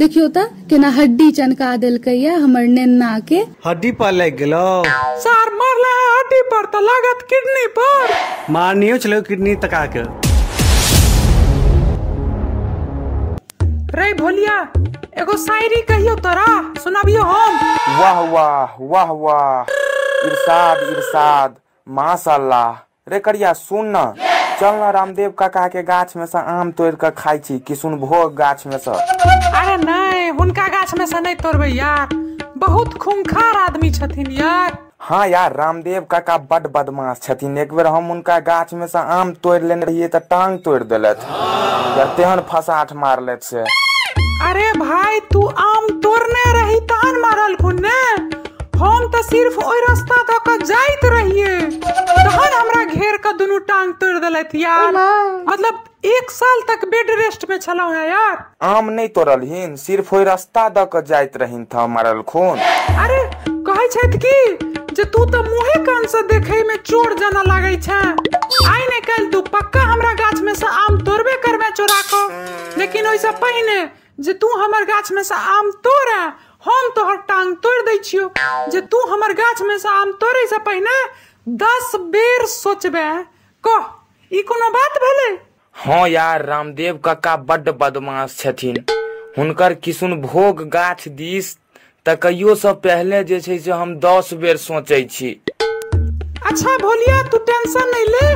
देखियो त केना हड्डी चनका देलकैया हमर नेन्ना के हड्डी पर लग गेलो। सर मरले हड्डी पर तो लागत किडनी पर। मारनियो चलो किडनी तका के रे भोलिया एगो शायरी कहियो तोरा सुनाबियो हम। वाह वाह वाह वाह। इरशाद इरशाद माशाल्लाह। रे करिया सुन न। चल न रामदेव काका के गाछ में से आम तोड़ के खाई छी किशुन भोग गाछ में से अरे नहीं हुनका गाछ में से नहीं तोड़बै यार। बहुत खूंखार आदमी छथिन यार। हाँ यार रामदेव काका बड बदमाश छथिन। एक बेर हम उनका गाछ में से आम तोड़ लेने रहिए तो टांग तोड़ देलत यार तेहन फसाठ मारलत से। अरे भाई तू आम तोड़ने रही तहन मारल ने हम तो सिर्फ़ ओई रास्ता दऽ कऽ जाइत रहिए तहन हमरा घेर के दुनू टांग तोड़ देलथ यार। मतलब एक साल तक बेड रेस्ट में छलौ है यार। आम नहीं तोड़लहिन सिर्फ़ ओई रास्ता द के जाइत रहिन था मारल खून। अरे कहै छथि की जे तू तो मुंहे कान से देखे में चोर जना लागै छै। आइ ने काल्हि तू पक्का हमरा गाछ में से आम तोड़बे करबे चोरा कऽ लेकिन ओइसे पहिने जे तू हमर गाछ में से आम तोड़े हम तोहर टांग तोड़ दै छियो जे तू हमर गाछ में से आम तोड़े से पहिने दस बेर सोचबे। कह ई कोनो बात भेलै? हाँ यार रामदेव काका बड्ड बदमाश छथिन। हुनकर किशुन भोग गाछ दिस तकैयो से पहले जे छै से हम दस बेर सोचै छी। अच्छा भोलिया तू टेंशन नहीं ले।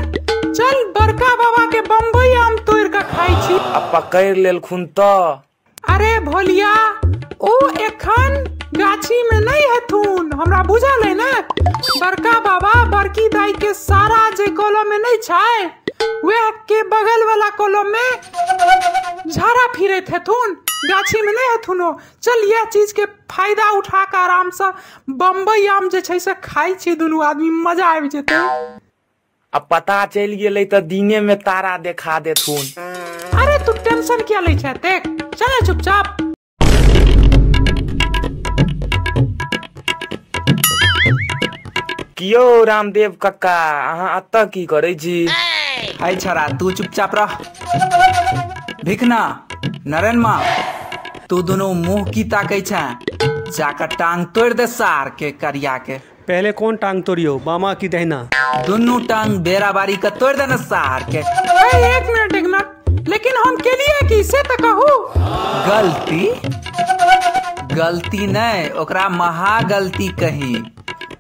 चल बड़का बाबा के बम्बई आम तोड़ के खाई छी। आ पकड़ लेलखुन तऽ। अरे भोलिया ओ एखन गाछी में नहीं हेथुन हमरा बुझल है ने? बड़का बाबा बड़की दाई के सारा जे कॉलम में नहीं छै वह के बगल वाला कॉलम में झाड़ा फिरत हेथुन गाछी में नहीं हेथुन ओ चल यह चीज़ के फ़ायदा उठा के आराम से बम्बई आम जे छै से खाई छी दुनू आदमी मज़ा आबि जेतै। आ पता चलि गेलै तऽ दिने में तारा देखा देथुन अरे तू टेंशन क्या ले छै देख। चले चुपचाप। कियो रामदेव कक्का अहाँ एतऽ की करै छी? हाय छरा तू चुपचाप रह। भिखना नरेन माँ तू दोनों मुँह की ताकै छै। जाकर टांग तोड़ दे सार के करिया के। पहले कौन टांग तोड़ियो मामा की दहना? दुनू टांग बेरा बारी के तोड़ देना सार के। एक मिनट लेकिन हम के लिए की से तो कहू? गलती? गलती नहीं, ओकरा महागलती कही।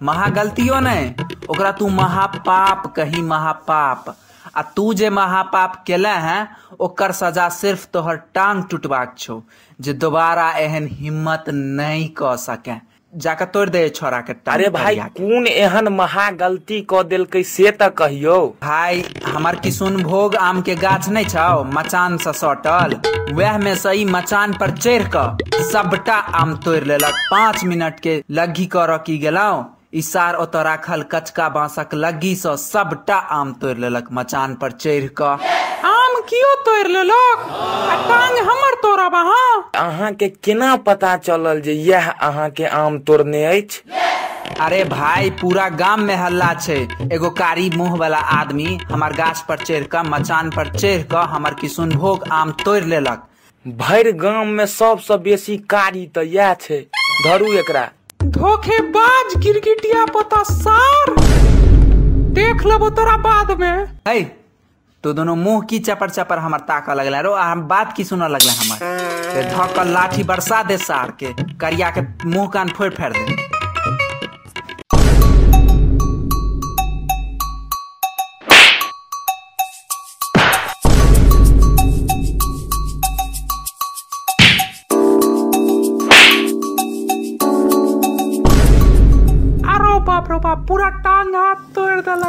महागलतियो नहीं, ओकरा तू महापाप कही, महापाप। आ तू जे महापाप केले हैं, ओकर सजा सिर्फ़ तोहर टांग टूटबाक छौ, जे दोबारा एहन हिम्मत नहीं क सके। जाकर तोड़ दे छोरा के अरे भाई के। कोन एहन महा गलती कऽ देलकै से तऽ कहियो। भाई हमार किशुन भोग आम के गाछ नहीं छौ मचान से सटल। वह में से ई मचान पर चढ़ क सबटा आम तोड़ लेलक। पाँच मिनट के लग्गी कर की गेलौ इसार ओत राखल कचका बांसक लग्गी से सबटा आम तोड़ लेलक मचान पर चढ़ क आम कियो तोड़ लेलक? आ टांग तोड़ब अहाँ अहाँके केना पता चलल जे यह अहाँके आम तोड़ने अछि? अरे भाई पूरा गाँव में हल्ला छै। एगो कारी मुँह वाला आदमी हमार गाछ पर चढ़ क मचान पर चढ़ क हमार किशुन भोग आम तोड़ लेलक। भरि गाम में सबसँ बेसी कारी तऽ इएह छै। धरू एकरा। धोखेबाज गिरगिटिया पोता सार देख लेबो तोरा बाद में है तो दोनों मुँह की चपर चपर हमार ताक लगल रो हम बात की सुन लगल हमारे। धक्का लाठी बरसा दे सार के करिया के मुँह कान फोड़ फेर दे।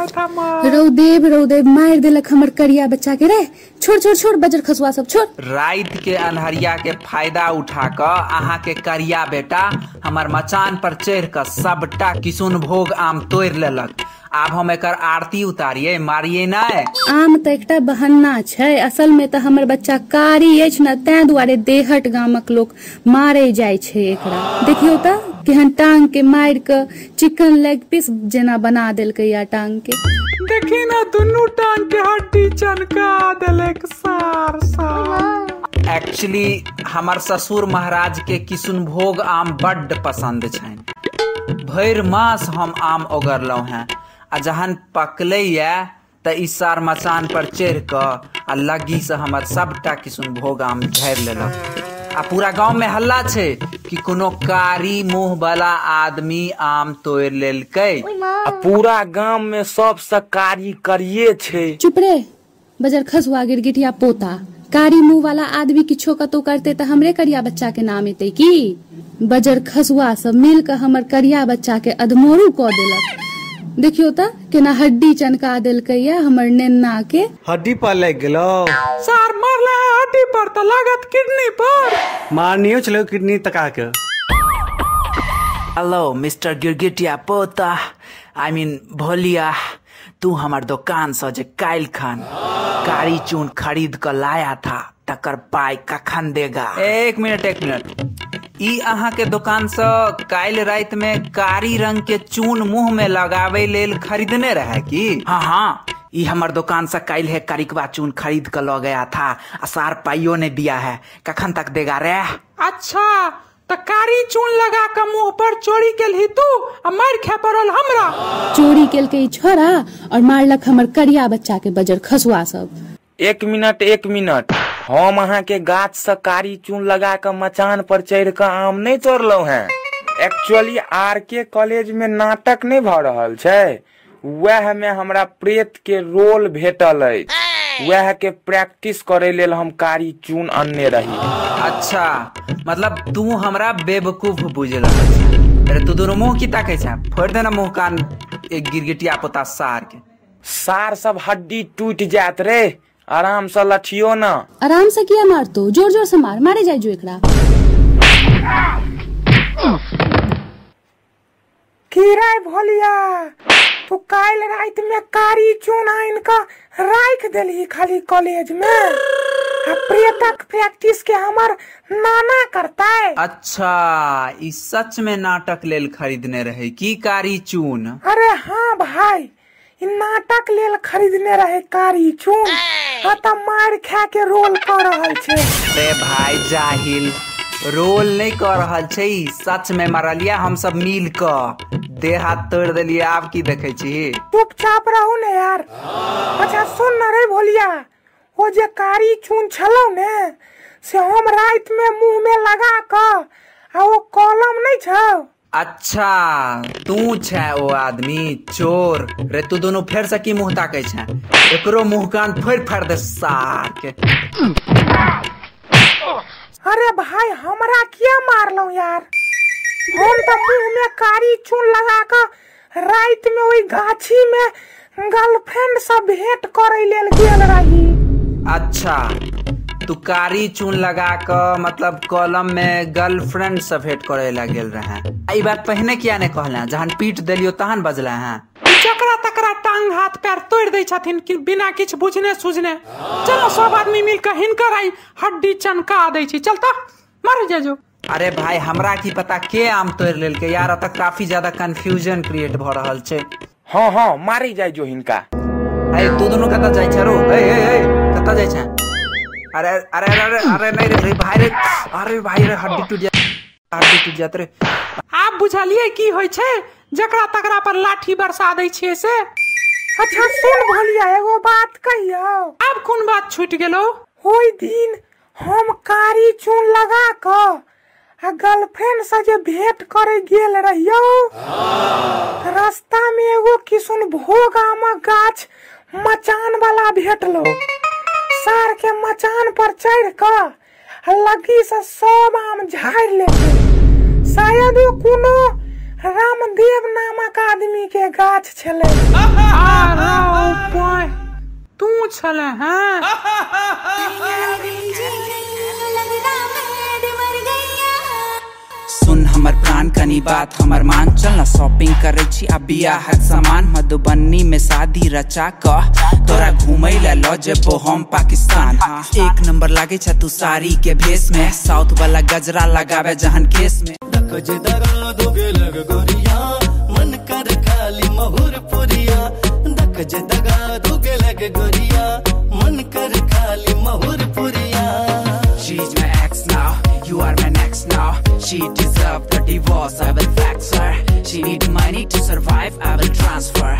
रौदेव रौदेव मार दिलक हमर करिया बच्चा के रे। छोड़ छोड़ छोड़ बजर खसुआ सब छोड़। रात के अनहरिया के फ़ायदा उठा क अहाँ के करिया बेटा हमर मचान पर चढ़ के सबटा किशुन भोग आम तोड़ लेलक। आब हम एकर आरती उतारिये मारिये नहि आम तऽ एकटा बहन्ना छै असल में तऽ हमर बच्चा कारी अछि ने तें दुआरे देहट गामक लोक मारे जाइ छै एकरा। देखियौ तऽ केहन टांग के मारि क चिकन लेग पीस जेना बना देलकै या टांग के देखी ना दुनू टांग के हड्डी चनका देले लाइक सार सार एक्चुअली हमर ससुर महाराज के किशुनभोग आम बड्ड पसंद छनि। भरि मास हम आम ओगरलहुं हैं। आ जहन पकले या त ई सार मचान पर चढ़ क आ लगी से हमर सबटा किशुनभोग आम झड़ि लेलक। आ पूरा गाँव में हल्ला छै कि कोनो कारी मुँह वाला आदमी आम तोड़ लेलकै। आ पूरा गाँव में सब सकारी करिए छै। चुप रे बजर खसुआ गिरगिटिया पोता। कारी मुँह वाला आदमी किछो कतो करते त हमरे करिया बच्चा के नाम एते की? बजर खसुआ सब मिल के हमर करिया बच्चा के अधमोरू क देलक। देखियो त केना हड्डी चनका देलकै या हमर नेन्ना के हड्डी पर लग गेलो। सार मरले हड्डी पर तो लागत किडनी पर। मारनियो छलो किडनी तका के हेलो मिस्टर गिरगिटिया पोता। आई मीन भोलिया तू हमार दुकान से जे काल खान कारी चून खरीद कर लाया था तकर पाई कखन देगा? एक मिनट एक मिनट। ई अहाँ के दुकान से काल रात में कारी रंग के चून मुँह में लगावे लेल खरीदने रहे की? हाँ हाँ। ई हमर दुकान से काल है कारिकवा चून खरीद कर लो गया था आ सार पाइयो ने दिया है। कखन तक देगा रे? अच्छा तो कारी चून लगा के मुँह पर चोरी के तू आ मार खे पड़ल हमरा। चोरी केलकै ई छोरा और मारलक हमर करिया बच्चा के बजर खसुआ सब। एक मिनट एक मिनट। हम अहाँ के गाछ से कारी चून लगा के मचान पर चढ़ के आम नहीं तोड़लौ हैं। एक्चुअली आर के कॉलेज में नाटक नहीं भ रहल छै। वह में हमरा प्रेत के रोल भेटल अछि। वह के प्रैक्टिस करे लेल हम कारी चून अनने रही। अच्छा मतलब तू हमरा बेवकूफ़ बुझल अरे तू दोनों मुँह की ताकै छै? फोड़ देना मुँह कान एक गिरगिटिया पोता सार के सार सब हड्डी टूट जात रे। आराम से लठियो ना। आराम से किया मारतो ज़ोर ज़ोर से मार मारे जाय जो एकरा की भोलिया? तू काल रात में कारी चून आइन का राख देली खाली कॉलेज में। आ प्रेतक प्रैक्टिस के हमर नाना करता है अच्छा ई सच में नाटक लेल खरीदने रहे की कारी चून? अरे हाँ भाई नाटक लेल खरीदने रहे कारी चून। त मार खा के रोल कर रहल छे। रे भाई जाहिल रोल नहीं कर रहल छै सच में मारलिया हम सब मिल क देह हाथ तोड़ देलिए आब की देखे छी? चुपचाप रहू ने यार। अच्छा सुन न रे भोलिया वो जे कारी चून छलौ ने से हम रात में मुँह में लगा क आ वो कॉलम नहीं छौ। अच्छा तू छै ओ आदमी चोर। रे तू दोनों फेर से की मुँह ताकै छै? एकरो मुँह कान फोड़ फाड़ दे सार के अरे भाई हमरा किया मारलौ यार? हम तो मुँह में कारी चून लगा क रात में वही गाछी में गर्लफ्रेंड से भेंट करे लेल गेल रही। अच्छा। तू कारी चून लगा क मतलब कॉलम में गर्लफ्रेंड से भेंट करे ला गेल रहे। ई बात पहने किया ने कहले? जहन पीट देलियो तहन बजले हैं। चकरा तकरा टांग हाथ पैर तोड़ दै छथिन कि बिना किछ बुझने सुझने। चलो सब आदमी मिल के हिनकर आई हड्डी चनका दे छी। चल त मर जा जो अरे भाई हमरा की पता के आम तोड़ लेलकै? यार अतः काफ़ी ज़्यादा कंफ्यूजन क्रिएट भ रहल छै। हाँ हाँ मारी जाय जो हिनका। अरे तू दोनों कतऽ जाइ छै रो? ए ए ए कतऽ जाइ छै अरे अरे अरे अरे नहीं रे भाई रे अरे भाई रे हड्डी टूट जा हड्डी टूट जात रे आब बुझलिए की होय छै? जकरा तकरा पर लाठी बरसा दै छियै से? अच्छा सुन भोलिया एगो बात कहियो। आब कोन बात छूट गेलो? ओइ दिन हम कारी चून लगा क आ गर्लफ्रेंड से जे भेंट करे गेल रहियो रास्ता में एगो किशुन भोग आमक गाछ मचान वाला भेटलो। सार के मचान पर चढ़ कर लगी से सब आम झाड़ ले शायद वो कोनो रामदेव नामक आदमी के गाछ छले। तू छले हैं। हमर प्राण, कनी बात हमर मान। चल ना शॉपिंग करे छी, आ बियाहक सामान। मधुबनी में शादी रचा क तोरा घूमै ला लऽ जेबो हम पाकिस्तान। हाँ एक नंबर लागे छ तू साड़ी के भेष में। साउथ वाला गजरा लगावे जहन केस में। दगा दोगे लग गोरिया, मन कर खाली पुरिया। दगा दोगे लग गोरिया, मन कर खाली mahur She deserve the divorce, I will fax her. She need money to survive, I will transfer.